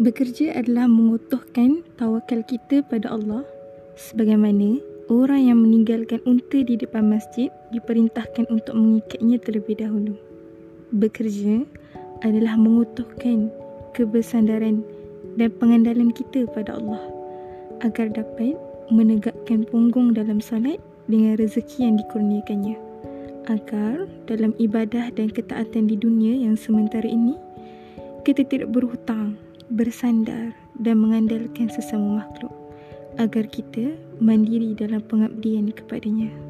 Bekerja adalah mengutuhkan tawakal kita pada Allah sebagaimana orang yang meninggalkan unta di depan masjid diperintahkan untuk mengikatnya terlebih dahulu. Bekerja adalah mengutuhkan kebersandaran dan pengandalan kita pada Allah agar dapat menegakkan punggung dalam salat dengan rezeki yang dikurniakannya agar dalam ibadah dan ketaatan di dunia yang sementara ini kita tidak berhutang bersandar dan mengandalkan sesama makhluk agar kita mandiri dalam pengabdian kepadanya.